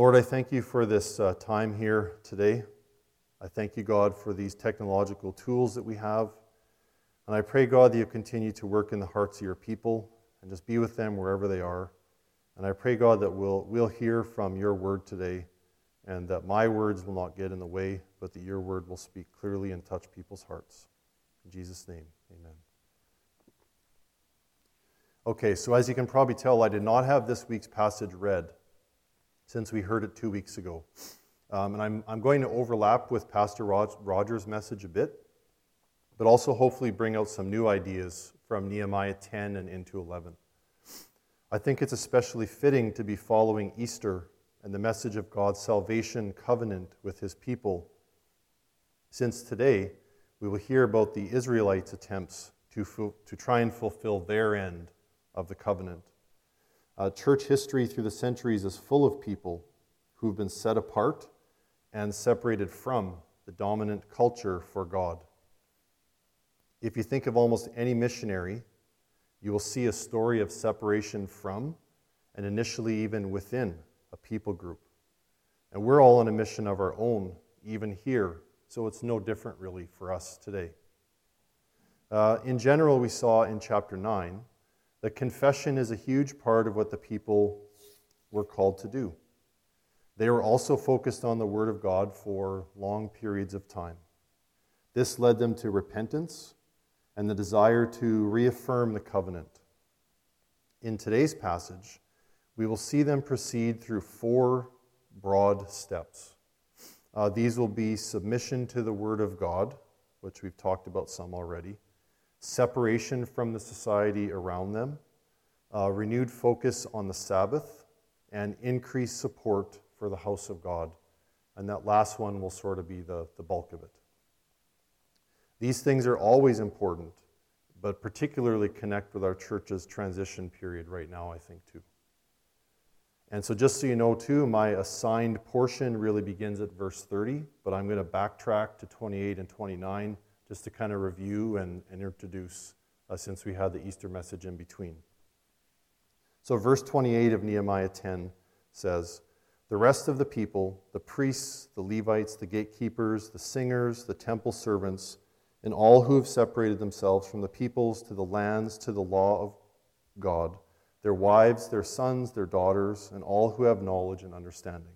Lord, I thank you for this uh, time here today. I thank you, God, for these technological tools that we have. And I pray, God, that you continue to work in the hearts of your people and just be with them wherever they are. And I pray, God, that we'll, we'll hear from your word today and that my words will not get in the way, but that your word will speak clearly and touch people's hearts. In Jesus' name, amen. Okay, so as you can probably tell, I did not have this week's passage read since we heard it two weeks ago. Um, and I'm, I'm going to overlap with Pastor Roger's message a bit, but also hopefully bring out some new ideas from Nehemiah 10 and into 11. I think it's especially fitting to be following Easter and the message of God's salvation covenant with his people, since today we will hear about the Israelites' attempts to, to try and fulfill their end of the covenant. Uh, church history through the centuries is full of people who've been set apart and separated from the dominant culture for God. If you think of almost any missionary, you will see a story of separation from and initially even within a people group. And we're all on a mission of our own, even here, so it's no different really for us today. Uh, in general, we saw in chapter 9 that confession is a huge part of what the people were called to do. They were also focused on the Word of God for long periods of time. This led them to repentance and the desire to reaffirm the covenant. In today's passage, we will see them proceed through four broad steps. Uh, these will be submission to the Word of God, which we've talked about some already, separation from the society around them, renewed focus on the Sabbath, and increased support for the house of God. And that last one will sort of be the, the bulk of it. These things are always important, but particularly connect with our church's transition period right now, I think, too. And so, just so you know, too, my assigned portion really begins at verse 30, but I'm going to backtrack to 28 and 29 just to kind of review and, and introduce uh, since we had the Easter message in between. So, verse 28 of Nehemiah 10 says, The rest of the people, the priests, the Levites, the gatekeepers, the singers, the temple servants, and all who have separated themselves from the peoples to the lands to the law of God, their wives, their sons, their daughters, and all who have knowledge and understanding.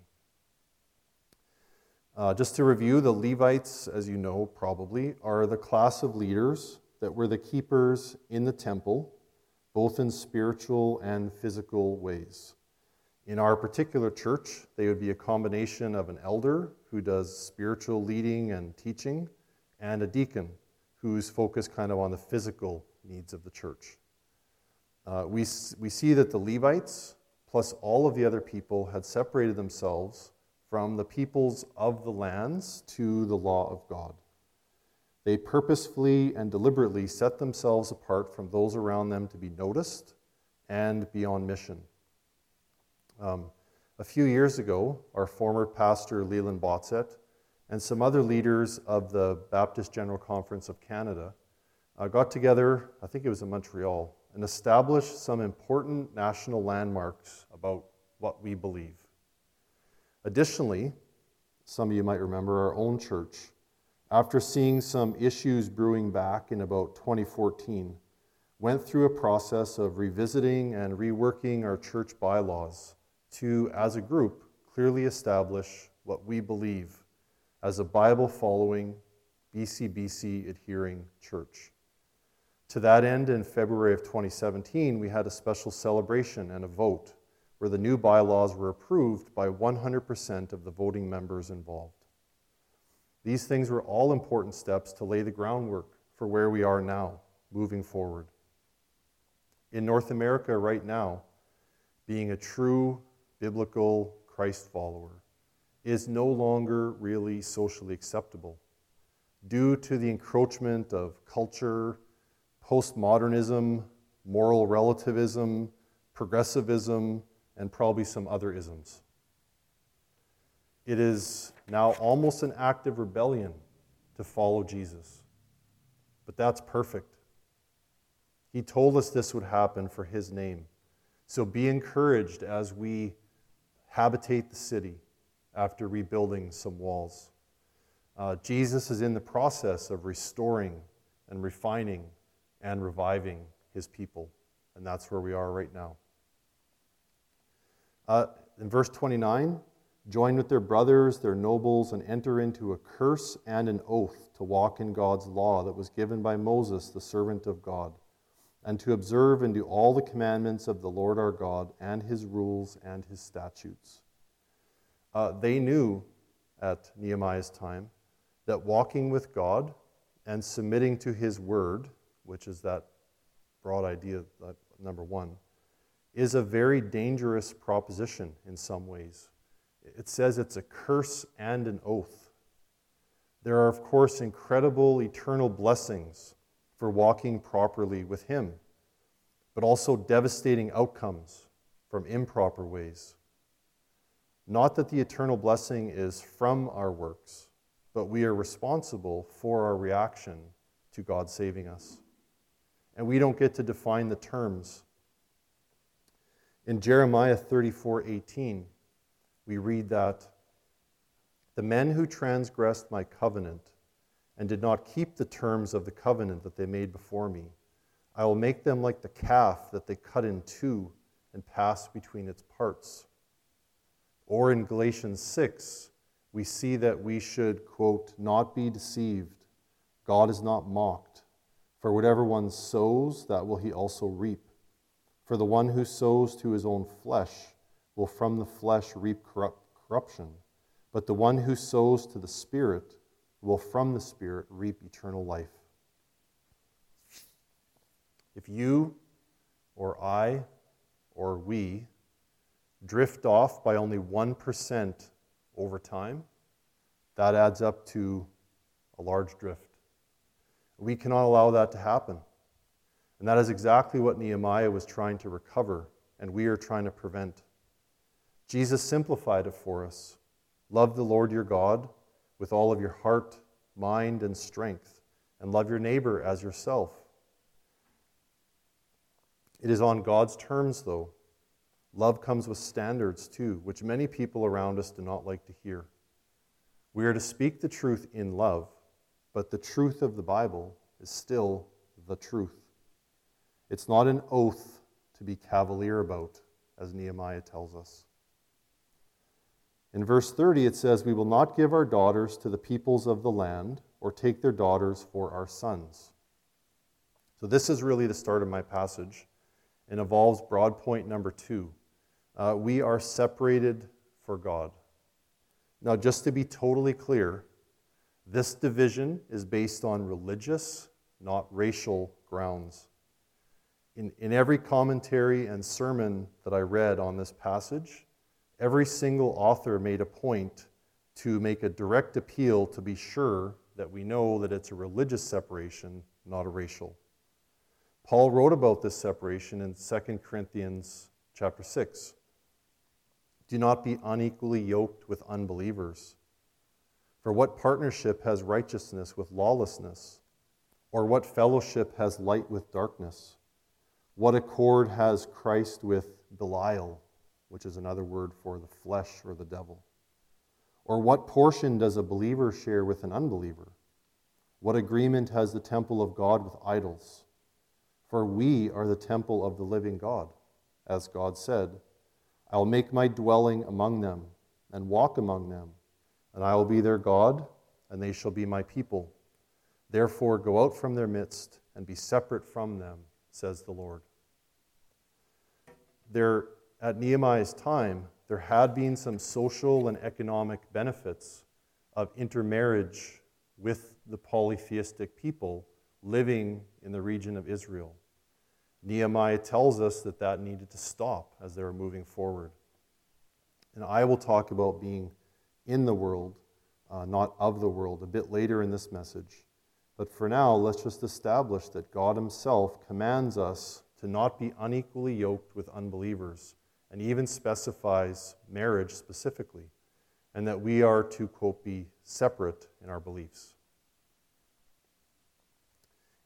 Uh, just to review, the Levites, as you know probably, are the class of leaders that were the keepers in the temple, both in spiritual and physical ways. In our particular church, they would be a combination of an elder who does spiritual leading and teaching, and a deacon who's focused kind of on the physical needs of the church. Uh, we, we see that the Levites, plus all of the other people, had separated themselves from the peoples of the lands to the law of God. They purposefully and deliberately set themselves apart from those around them to be noticed and be on mission. Um, a few years ago, our former pastor, Leland Botset and some other leaders of the Baptist General Conference of Canada uh, got together, I think it was in Montreal, and established some important national landmarks about what we believe. Additionally, some of you might remember our own church, after seeing some issues brewing back in about 2014, went through a process of revisiting and reworking our church bylaws to, as a group, clearly establish what we believe as a Bible following, BCBC adhering church. To that end, in February of 2017, we had a special celebration and a vote where the new bylaws were approved by 100% of the voting members involved. These things were all important steps to lay the groundwork for where we are now, moving forward. In North America right now, being a true biblical Christ follower is no longer really socially acceptable due to the encroachment of culture postmodernism, moral relativism, progressivism, and probably some other isms. It is now almost an act of rebellion to follow Jesus. But that's perfect. He told us this would happen for His name. So be encouraged as we habitate the city after rebuilding some walls. Uh, Jesus is in the process of restoring and refining and reviving his people, and that's where we are right now. Uh, in verse 29, join with their brothers, their nobles, and enter into a curse and an oath to walk in God's law that was given by Moses, the servant of God, and to observe and do all the commandments of the Lord our God and his rules and his statutes. Uh, they knew at Nehemiah's time that walking with God and submitting to his word, which is that broad idea, number one, is a very dangerous proposition in some ways. It says it's a curse and an oath. There are, of course, incredible eternal blessings for walking properly with Him, but also devastating outcomes from improper ways. Not that the eternal blessing is from our works, but we are responsible for our reaction to God saving us. And we don't get to define the terms in Jeremiah 34 18, we read that the men who transgressed my covenant and did not keep the terms of the covenant that they made before me, I will make them like the calf that they cut in two and pass between its parts. Or in Galatians 6, we see that we should, quote, not be deceived. God is not mocked. For whatever one sows, that will he also reap. For the one who sows to his own flesh will from the flesh reap corruption, but the one who sows to the Spirit will from the Spirit reap eternal life. If you or I or we drift off by only 1% over time, that adds up to a large drift. We cannot allow that to happen. And that is exactly what Nehemiah was trying to recover, and we are trying to prevent. Jesus simplified it for us. Love the Lord your God with all of your heart, mind, and strength, and love your neighbor as yourself. It is on God's terms, though. Love comes with standards, too, which many people around us do not like to hear. We are to speak the truth in love, but the truth of the Bible is still the truth. It's not an oath to be cavalier about, as Nehemiah tells us. In verse 30, it says, We will not give our daughters to the peoples of the land or take their daughters for our sons. So, this is really the start of my passage and involves broad point number two. Uh, we are separated for God. Now, just to be totally clear, this division is based on religious, not racial grounds in, in every commentary and sermon that I read on this passage, every single author made a point to make a direct appeal to be sure that we know that it's a religious separation, not a racial. Paul wrote about this separation in 2 Corinthians chapter 6. Do not be unequally yoked with unbelievers. For what partnership has righteousness with lawlessness? Or what fellowship has light with darkness? What accord has Christ with Belial, which is another word for the flesh or the devil? Or what portion does a believer share with an unbeliever? What agreement has the temple of God with idols? For we are the temple of the living God, as God said, I will make my dwelling among them and walk among them, and I will be their God, and they shall be my people. Therefore, go out from their midst and be separate from them says the Lord. There, at Nehemiah's time, there had been some social and economic benefits of intermarriage with the polytheistic people living in the region of Israel. Nehemiah tells us that that needed to stop as they were moving forward. And I will talk about being in the world, uh, not of the world, a bit later in this message. But for now, let's just establish that God Himself commands us to not be unequally yoked with unbelievers, and even specifies marriage specifically, and that we are to, quote, be separate in our beliefs.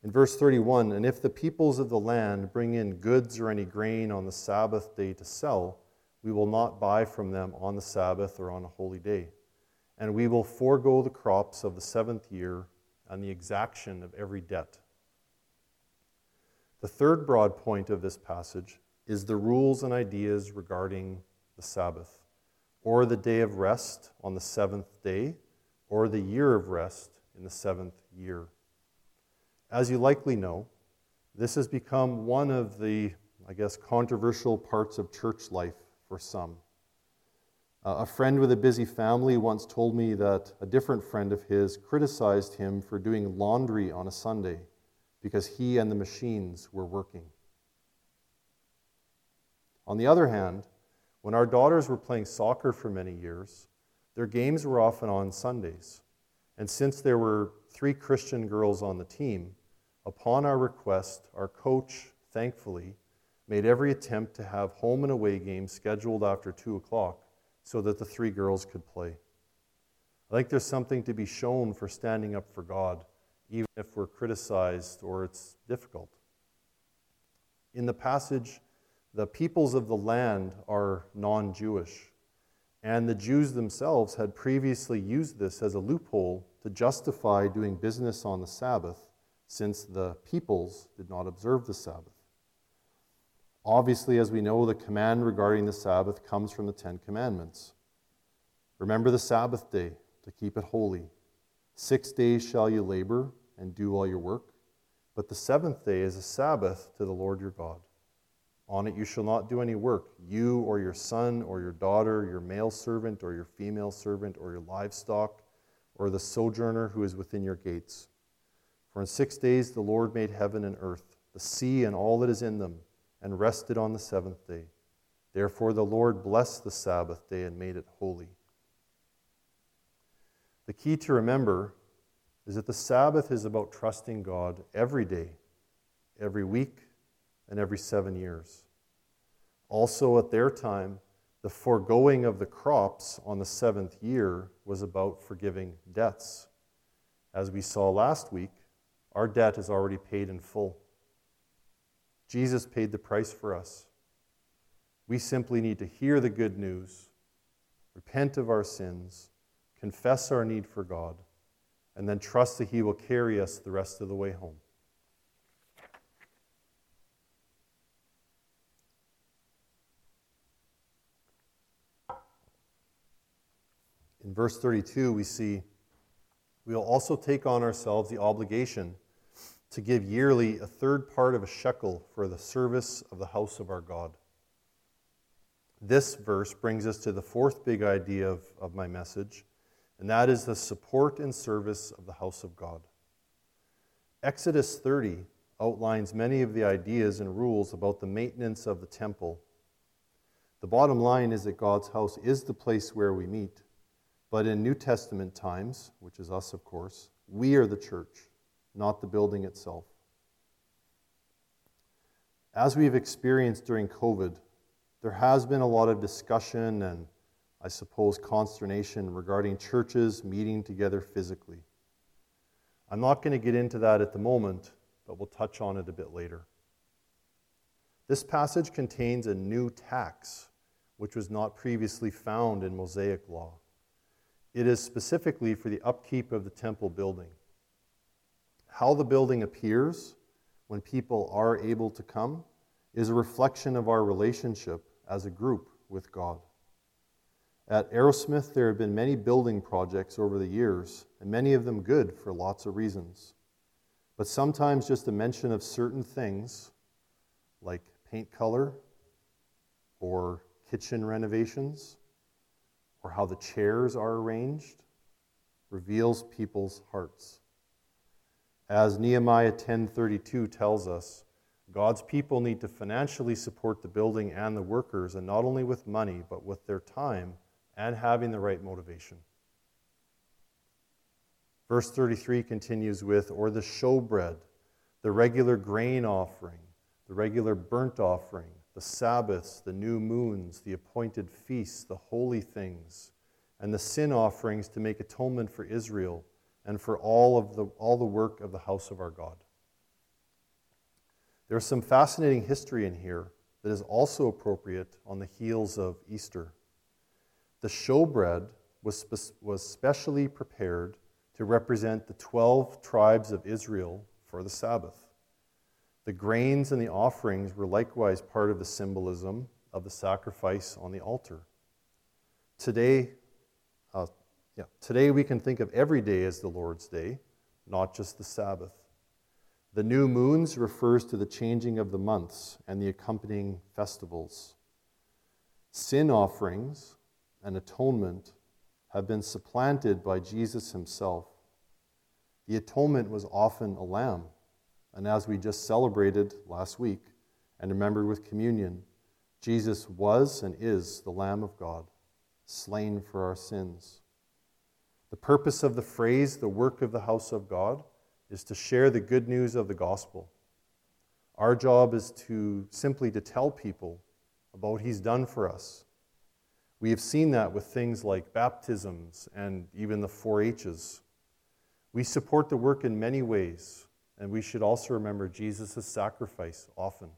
In verse 31, and if the peoples of the land bring in goods or any grain on the Sabbath day to sell, we will not buy from them on the Sabbath or on a holy day. And we will forego the crops of the seventh year and the exaction of every debt. The third broad point of this passage is the rules and ideas regarding the Sabbath, or the day of rest on the seventh day, or the year of rest in the seventh year. As you likely know, this has become one of the, I guess, controversial parts of church life for some. Uh, a friend with a busy family once told me that a different friend of his criticized him for doing laundry on a Sunday because he and the machines were working. On the other hand, when our daughters were playing soccer for many years, their games were often on Sundays. And since there were three Christian girls on the team, upon our request, our coach, thankfully, made every attempt to have home and away games scheduled after 2 o'clock so that the three girls could play. I think there's something to be shown for standing up for God, even if we're criticized or it's difficult. In the passage, the peoples of the land are non Jewish, and the Jews themselves had previously used this as a loophole to justify doing business on the Sabbath, since the peoples did not observe the Sabbath. Obviously, as we know, the command regarding the Sabbath comes from the Ten Commandments. Remember the Sabbath day to keep it holy. Six days shall you labor and do all your work, but the seventh day is a Sabbath to the Lord your God. On it you shall not do any work, you or your son or your daughter, your male servant or your female servant, or your livestock, or the sojourner who is within your gates. For in six days the Lord made heaven and earth, the sea and all that is in them and rested on the seventh day. Therefore, the Lord blessed the Sabbath day and made it holy. The key to remember is that the Sabbath is about trusting God every day, every week, and every seven years. Also, at their time, the foregoing of the crops on the seventh year was about forgiving debts. As we saw last week, our debt is already paid in full. Jesus paid the price for us. We simply need to hear the good news, repent of our sins, confess our need for God, and then trust that He will carry us the rest of the way home. In verse 32, we see, We will also take on ourselves the obligation to give yearly a third part of a shekel for the service of the house of our God. This verse brings us to the fourth big idea of, of my message, and that is the support and service of the house of God. Exodus 30 outlines many of the ideas and rules about the maintenance of the temple. The bottom line is that God's house is the place where we meet, but in New Testament times, which is us, of course, we are the church not the building itself. As we've experienced during COVID, there has been a lot of discussion and, I suppose, consternation regarding churches meeting together physically. I'm not going to get into that at the moment, but we'll touch on it a bit later. This passage contains a new tax, which was not previously found in Mosaic law. It is specifically for the upkeep of the temple building. How the building appears when people are able to come is a reflection of our relationship as a group with God. At Arrowsmith, there have been many building projects over the years, and many of them good for lots of reasons. But sometimes just a mention of certain things, like paint color, or kitchen renovations, or how the chairs are arranged, reveals people's hearts. As Nehemiah 10:32 tells us, God's people need to financially support the building and the workers, and not only with money, but with their time and having the right motivation. Verse 33 continues with, or the showbread, the regular grain offering, the regular burnt offering, the Sabbaths, the new moons, the appointed feasts, the holy things, and the sin offerings to make atonement for Israel and for all of the, all the work of the house of our God. There's some fascinating history in here that is also appropriate on the heels of Easter. The showbread was, spe- was specially prepared to represent the 12 tribes of Israel for the Sabbath. The grains and the offerings were likewise part of the symbolism of the sacrifice on the altar. Today, yeah, today we can think of every day as the Lord's day, not just the Sabbath. The new moons refers to the changing of the months and the accompanying festivals. Sin offerings and atonement have been supplanted by Jesus himself. The atonement was often a lamb and as we just celebrated last week and remembered with communion, Jesus was and is the Lamb of God, slain for our sins. The purpose of the phrase, the work of the house of God, is to share the good news of the gospel. Our job is to simply to tell people about what he's done for us. We have seen that with things like baptisms and even the 4 H's. We support the work in many ways. And we should also remember Jesus' sacrifice often.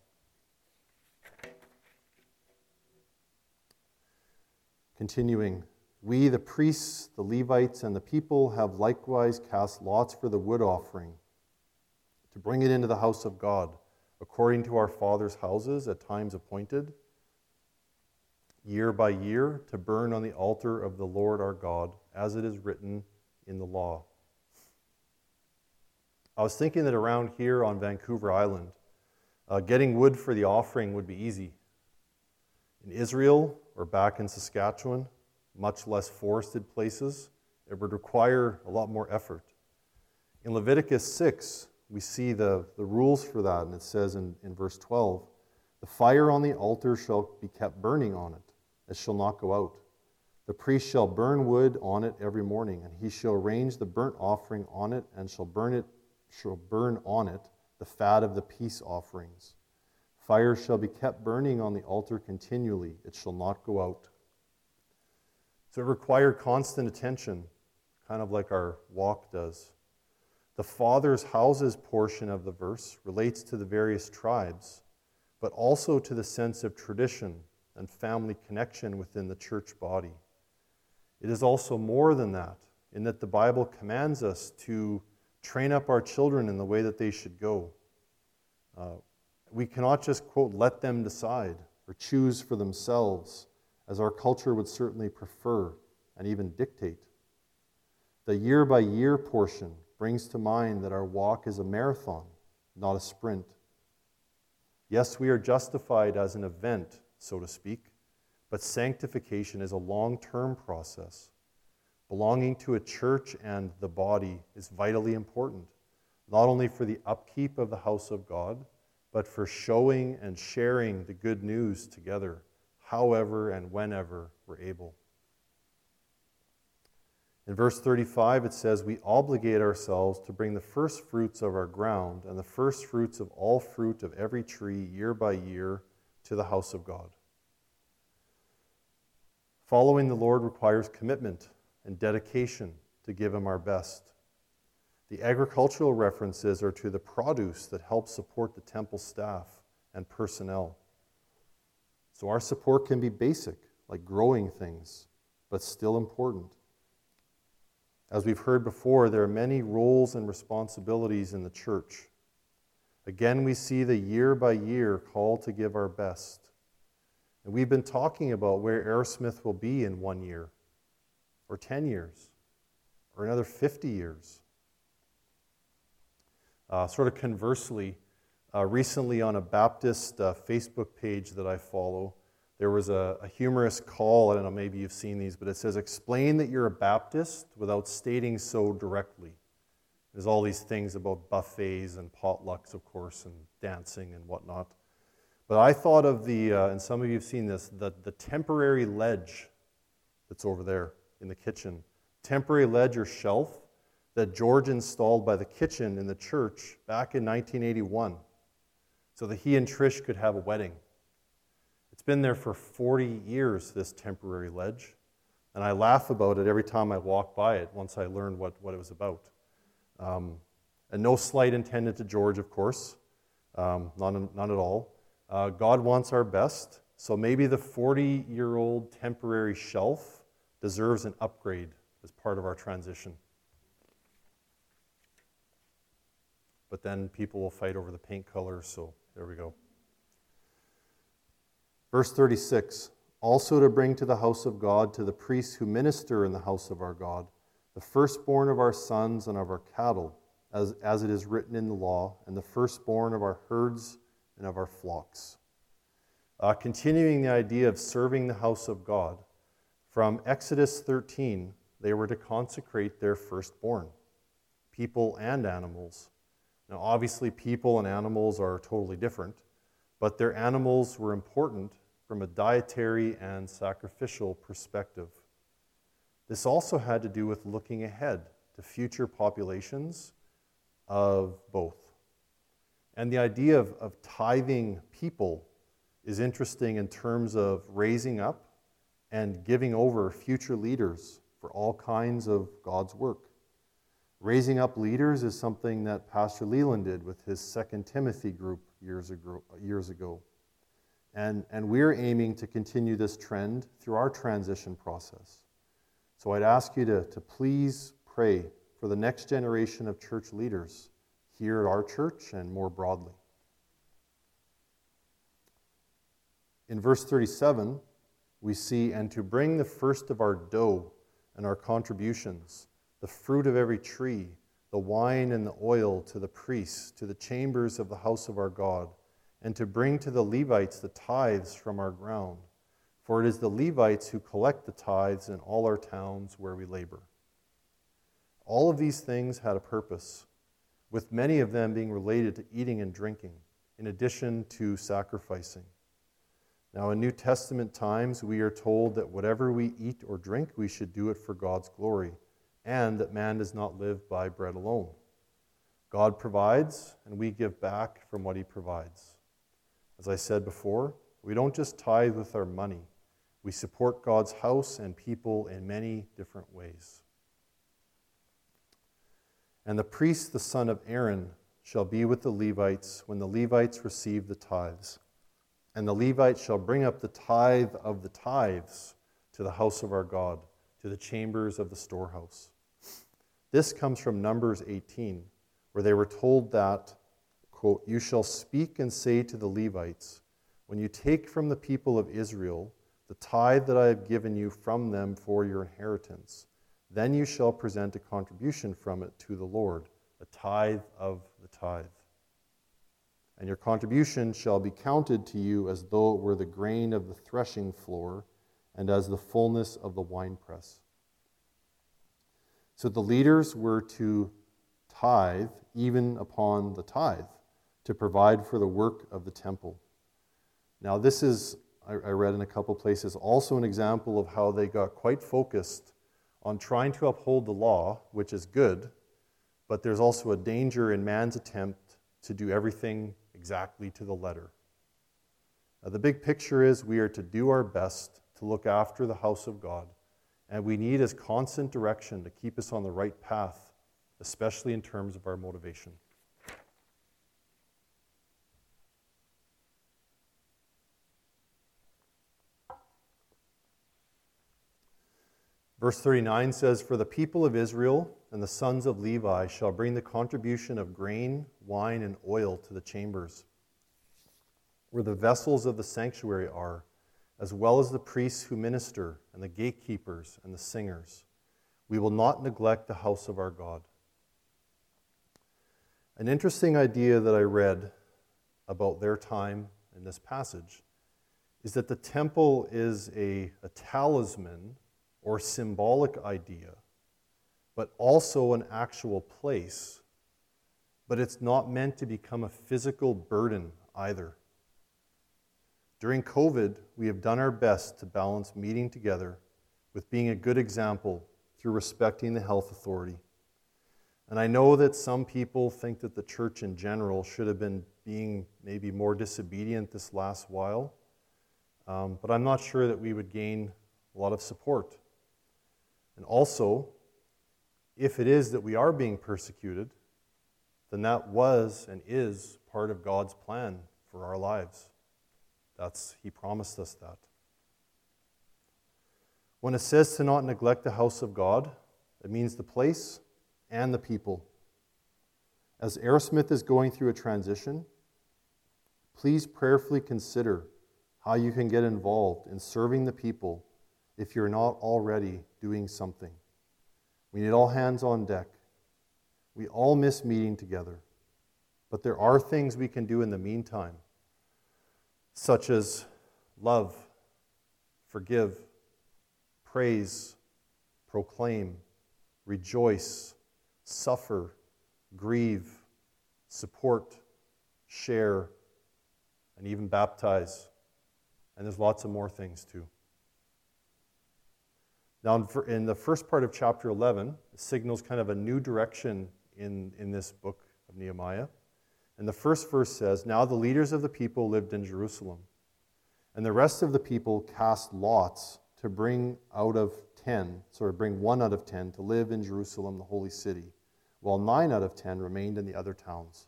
Continuing, we, the priests, the Levites, and the people, have likewise cast lots for the wood offering to bring it into the house of God, according to our fathers' houses at times appointed, year by year, to burn on the altar of the Lord our God, as it is written in the law. I was thinking that around here on Vancouver Island, uh, getting wood for the offering would be easy. In Israel or back in Saskatchewan, much less forested places, it would require a lot more effort. In Leviticus 6, we see the, the rules for that, and it says in, in verse 12 The fire on the altar shall be kept burning on it, it shall not go out. The priest shall burn wood on it every morning, and he shall range the burnt offering on it, and shall burn it shall burn on it the fat of the peace offerings. Fire shall be kept burning on the altar continually, it shall not go out. So it required constant attention, kind of like our walk does. The Father's houses portion of the verse relates to the various tribes, but also to the sense of tradition and family connection within the church body. It is also more than that, in that the Bible commands us to train up our children in the way that they should go. Uh, we cannot just, quote, let them decide or choose for themselves, as our culture would certainly prefer and even dictate. The year by year portion brings to mind that our walk is a marathon, not a sprint. Yes, we are justified as an event, so to speak, but sanctification is a long term process belonging to a church and the body is vitally important, not only for the upkeep of the house of God, but for showing and sharing the good news together, however and whenever we're able. In verse 35, it says, We obligate ourselves to bring the first fruits of our ground and the first fruits of all fruit of every tree year by year to the house of God. Following the Lord requires commitment and dedication to give Him our best. The agricultural references are to the produce that helps support the temple staff and personnel. So our support can be basic, like growing things, but still important. As we've heard before, there are many roles and responsibilities in the church. Again, we see the year by year call to give our best. And we've been talking about where Arrowsmith will be in one year or 10 years or another 50 years. Uh, sort of conversely, uh, recently on a Baptist uh, Facebook page that I follow, there was a, a, humorous call. I don't know, maybe you've seen these, but it says, Explain that you're a Baptist without stating so directly. There's all these things about buffets and potlucks, of course, and dancing and whatnot. But I thought of the, uh, and some of you have seen this, the, the temporary ledge that's over there in the kitchen, temporary ledger shelf that George installed by the kitchen in the church back in 1981 so that he and Trish could have a wedding. It's been there for 40 years, this temporary ledge, and I laugh about it every time I walk by it once I learn what, what it was about. Um, and no slight intended to George, of course, um, not, not at all. Uh, God wants our best, so maybe the 40 year old temporary shelf deserves an upgrade as part of our transition. But then people will fight over the paint color, so there we go. Verse 36 Also to bring to the house of God, to the priests who minister in the house of our God, the firstborn of our sons and of our cattle, as, as it is written in the law, and the firstborn of our herds and of our flocks. Uh, continuing the idea of serving the house of God, from Exodus 13, they were to consecrate their firstborn, people and animals. Now, obviously, people and animals are totally different, but their animals were important from a dietary and sacrificial perspective. This also had to do with looking ahead to future populations of both. And the idea of, of tithing people is interesting in terms of raising up and giving over future leaders for all kinds of God's work. Raising up leaders is something that Pastor Leland did with his Second Timothy group years ago. Years ago. And, and we're aiming to continue this trend through our transition process. So I'd ask you to, to please pray for the next generation of church leaders here at our church and more broadly. In verse 37, we see, and to bring the first of our dough and our contributions, the fruit of every tree, the wine and the oil to the priests, to the chambers of the house of our God, and to bring to the Levites the tithes from our ground. For it is the Levites who collect the tithes in all our towns where we labor. All of these things had a purpose, with many of them being related to eating and drinking, in addition to sacrificing. Now, in New Testament times, we are told that whatever we eat or drink, we should do it for God's glory, and that man does not live by bread alone. God provides, and we give back from what he provides. As I said before, we don't just tithe with our money, we support God's house and people in many different ways. And the priest, the son of Aaron, shall be with the Levites when the Levites receive the tithes. And the Levites shall bring up the tithe of the tithes to the house of our God, to the chambers of the storehouse. This comes from Numbers 18, where they were told that, quote, You shall speak and say to the Levites, When you take from the people of Israel the tithe that I have given you from them for your inheritance, then you shall present a contribution from it to the Lord, a tithe of the tithe and your contribution shall be counted to you as though it were the grain of the threshing floor and as the fullness of the winepress. So the leaders were to tithe even upon the tithe to provide for the work of the temple. Now, this is, I read in a couple places, also an example of how they got quite focused on trying to uphold the law, which is good, but there's also a danger in man's attempt to do everything exactly to the letter. Now, the big picture is we are to do our best to look after the house of God, and we need His constant direction to keep us on the right path, especially in terms of our motivation. Verse 39 says, For the people of Israel and the sons of Levi shall bring the contribution of grain, wine, and oil to the chambers, where the vessels of the sanctuary are, as well as the priests who minister, and the gatekeepers and the singers. We will not neglect the house of our God. An interesting idea that I read about their time in this passage is that the temple is a, a talisman or symbolic idea, but also an actual place. But it's not meant to become a physical burden either. During COVID, we have done our best to balance meeting together with being a good example through respecting the health authority. And I know that some people think that the church in general should have been being maybe more disobedient this last while, um, but I'm not sure that we would gain a lot of support. And also, if it is that we are being persecuted, then that was and is part of God's plan for our lives. That's, he promised us that. When it says to not neglect the house of God, it means the place and the people. As Arrowsmith is going through a transition, please prayerfully consider how you can get involved in serving the people if you're not already doing something. We need all hands on deck. We all miss meeting together. But there are things we can do in the meantime, such as love, forgive, praise, proclaim, rejoice, suffer, grieve, support, share, and even baptize. And there's lots of more things too. Now, in the first part of chapter 11, it signals kind of a new direction in, in this book of Nehemiah. And the first verse says Now the leaders of the people lived in Jerusalem, and the rest of the people cast lots to bring out of ten, sorry, bring one out of ten to live in Jerusalem, the holy city, while nine out of ten remained in the other towns.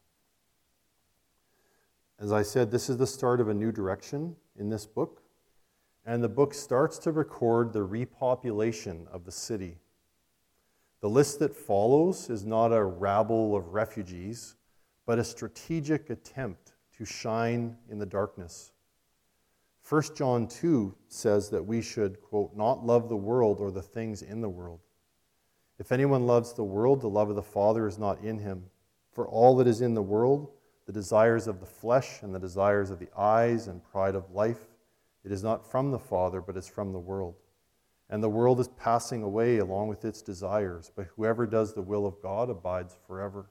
As I said, this is the start of a new direction in this book, and the book starts to record the repopulation of the city. The list that follows is not a rabble of refugees, but a strategic attempt to shine in the darkness. 1 John 2 says that we should, quote, not love the world or the things in the world. If anyone loves the world, the love of the Father is not in him. For all that is in the world, the desires of the flesh and the desires of the eyes and pride of life, it is not from the Father, but is from the world. And the world is passing away along with its desires, but whoever does the will of God abides forever.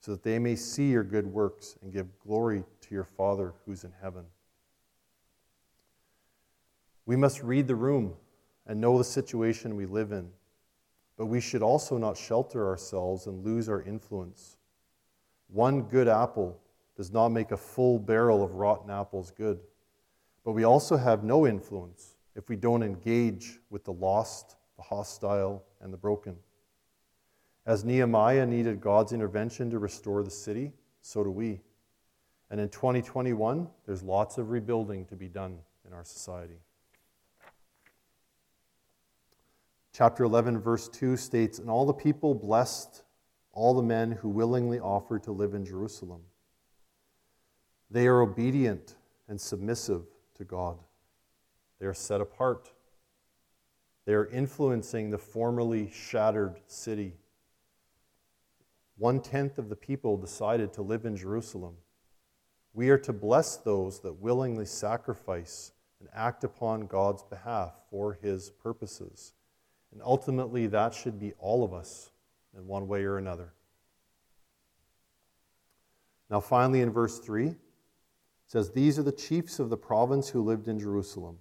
so that they may see your good works and give glory to your Father who's in heaven. We must read the room and know the situation we live in, but we should also not shelter ourselves and lose our influence. One good apple does not make a full barrel of rotten apples good, but we also have no influence if we don't engage with the lost, the hostile, and the broken. As Nehemiah needed God's intervention to restore the city, so do we. And in 2021, there's lots of rebuilding to be done in our society. Chapter 11, verse 2 states And all the people blessed all the men who willingly offered to live in Jerusalem. They are obedient and submissive to God, they are set apart. They are influencing the formerly shattered city. One tenth of the people decided to live in Jerusalem. We are to bless those that willingly sacrifice and act upon God's behalf for his purposes. And ultimately, that should be all of us in one way or another. Now, finally, in verse 3, it says, These are the chiefs of the province who lived in Jerusalem.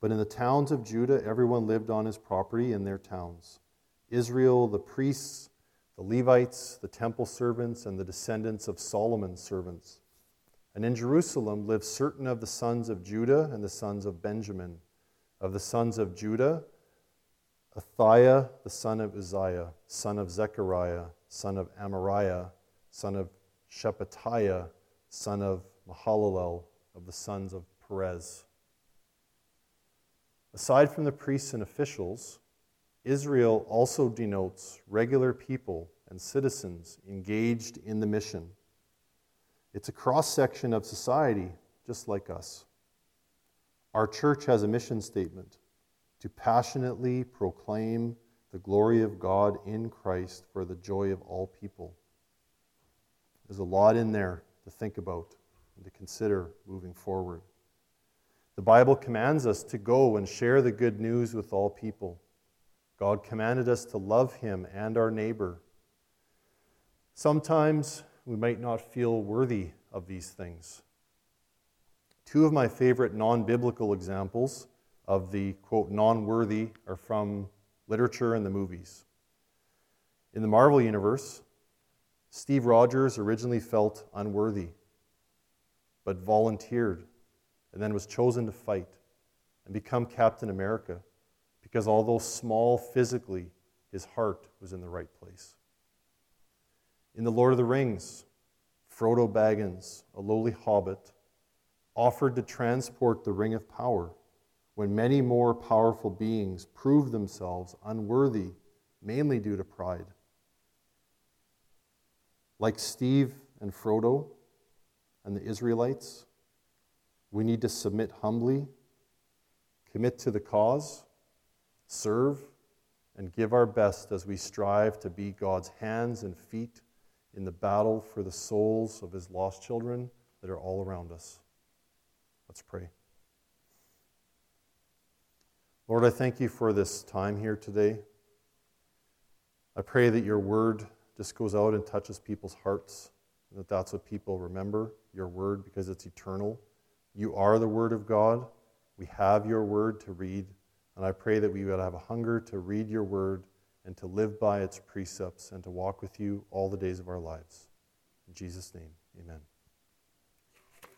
But in the towns of Judah, everyone lived on his property in their towns. Israel, the priests, the Levites, the temple servants, and the descendants of Solomon's servants. And in Jerusalem lived certain of the sons of Judah and the sons of Benjamin. Of the sons of Judah, Athaiah, the son of Uzziah, son of Zechariah, son of Amariah, son of Shephatiah, son of Mahalalel, of the sons of Perez. Aside from the priests and officials, Israel also denotes regular people and citizens engaged in the mission. It's a cross section of society, just like us. Our church has a mission statement to passionately proclaim the glory of God in Christ for the joy of all people. There's a lot in there to think about and to consider moving forward. The Bible commands us to go and share the good news with all people. God commanded us to love Him and our neighbor. Sometimes we might not feel worthy of these things. Two of my favorite non biblical examples of the quote non worthy are from literature and the movies. In the Marvel Universe, Steve Rogers originally felt unworthy, but volunteered and then was chosen to fight and become Captain America because although small physically, his heart was in the right place. In The Lord of the Rings, Frodo Baggins, a lowly hobbit, offered to transport the Ring of Power when many more powerful beings proved themselves unworthy, mainly due to pride. Like Steve and Frodo and the Israelites, we need to submit humbly, commit to the cause, serve, and give our best as we strive to be God's hands and feet in the battle for the souls of his lost children that are all around us. Let's pray. Lord, I thank you for this time here today. I pray that your word just goes out and touches people's hearts, and that that's what people remember your word because it's eternal. You are the word of God. We have your word to read, and I pray that we would have a hunger to read your word and to live by its precepts and to walk with you all the days of our lives. In Jesus' name, amen.